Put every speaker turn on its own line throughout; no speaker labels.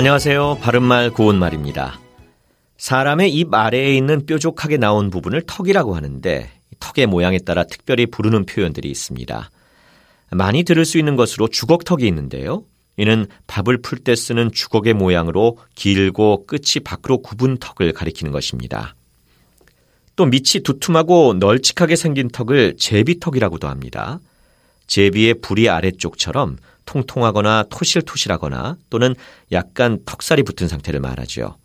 안녕하세요. 바른말 고운말입니다. 사람의 입 아래에 있는 뾰족하게 나온 부분을 턱이라고 하는데 턱의 모양에 따라 특별히 부르는 표현들이 있습니다. 많이 들을 수 있는 것으로 주걱턱이 있는데요. 이는 밥을 풀 때 쓰는 주걱의 모양으로 길고 끝이 밖으로 굽은 턱을 가리키는 것입니다. 또 밑이 두툼하고 널찍하게 생긴 턱을 제비턱이라고도 합니다. 제비의 부리 아래쪽처럼 통통하거나 토실토실하거나 또는 약간 턱살이 붙은 상태를 말하죠.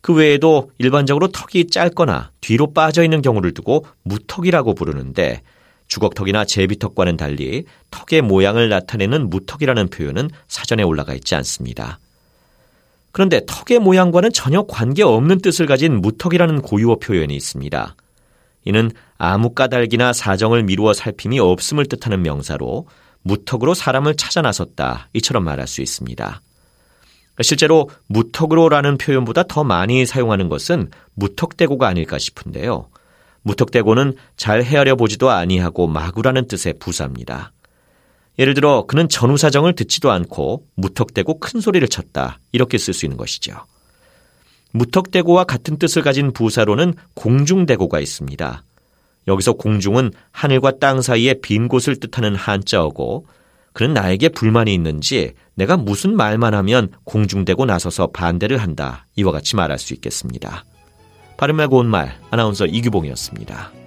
그 외에도 일반적으로 턱이 짧거나 뒤로 빠져 있는 경우를 두고 무턱이라고 부르는데 주걱턱이나 제비턱과는 달리 턱의 모양을 나타내는 무턱이라는 표현은 사전에 올라가 있지 않습니다. 그런데 턱의 모양과는 전혀 관계없는 뜻을 가진 무턱이라는 고유어 표현이 있습니다. 이는 아무 까닭이나 사정을 미루어 살핌이 없음을 뜻하는 명사로 무턱으로 사람을 찾아 나섰다 이처럼 말할 수 있습니다. 실제로 무턱으로라는 표현보다 더 많이 사용하는 것은 무턱대고가 아닐까 싶은데요. 무턱대고는 잘 헤아려 보지도 아니하고 마구라는 뜻의 부사입니다. 예를 들어 그는 전후 사정을 듣지도 않고 무턱대고 큰 소리를 쳤다 이렇게 쓸 수 있는 것이죠. 무턱대고와 같은 뜻을 가진 부사로는 공중대고가 있습니다. 여기서 공중은 하늘과 땅 사이에 빈 곳을 뜻하는 한자어고 그는 나에게 불만이 있는지 내가 무슨 말만 하면 공중대고 나서서 반대를 한다. 이와 같이 말할 수 있겠습니다. 바른말 고운말 아나운서 이규봉이었습니다.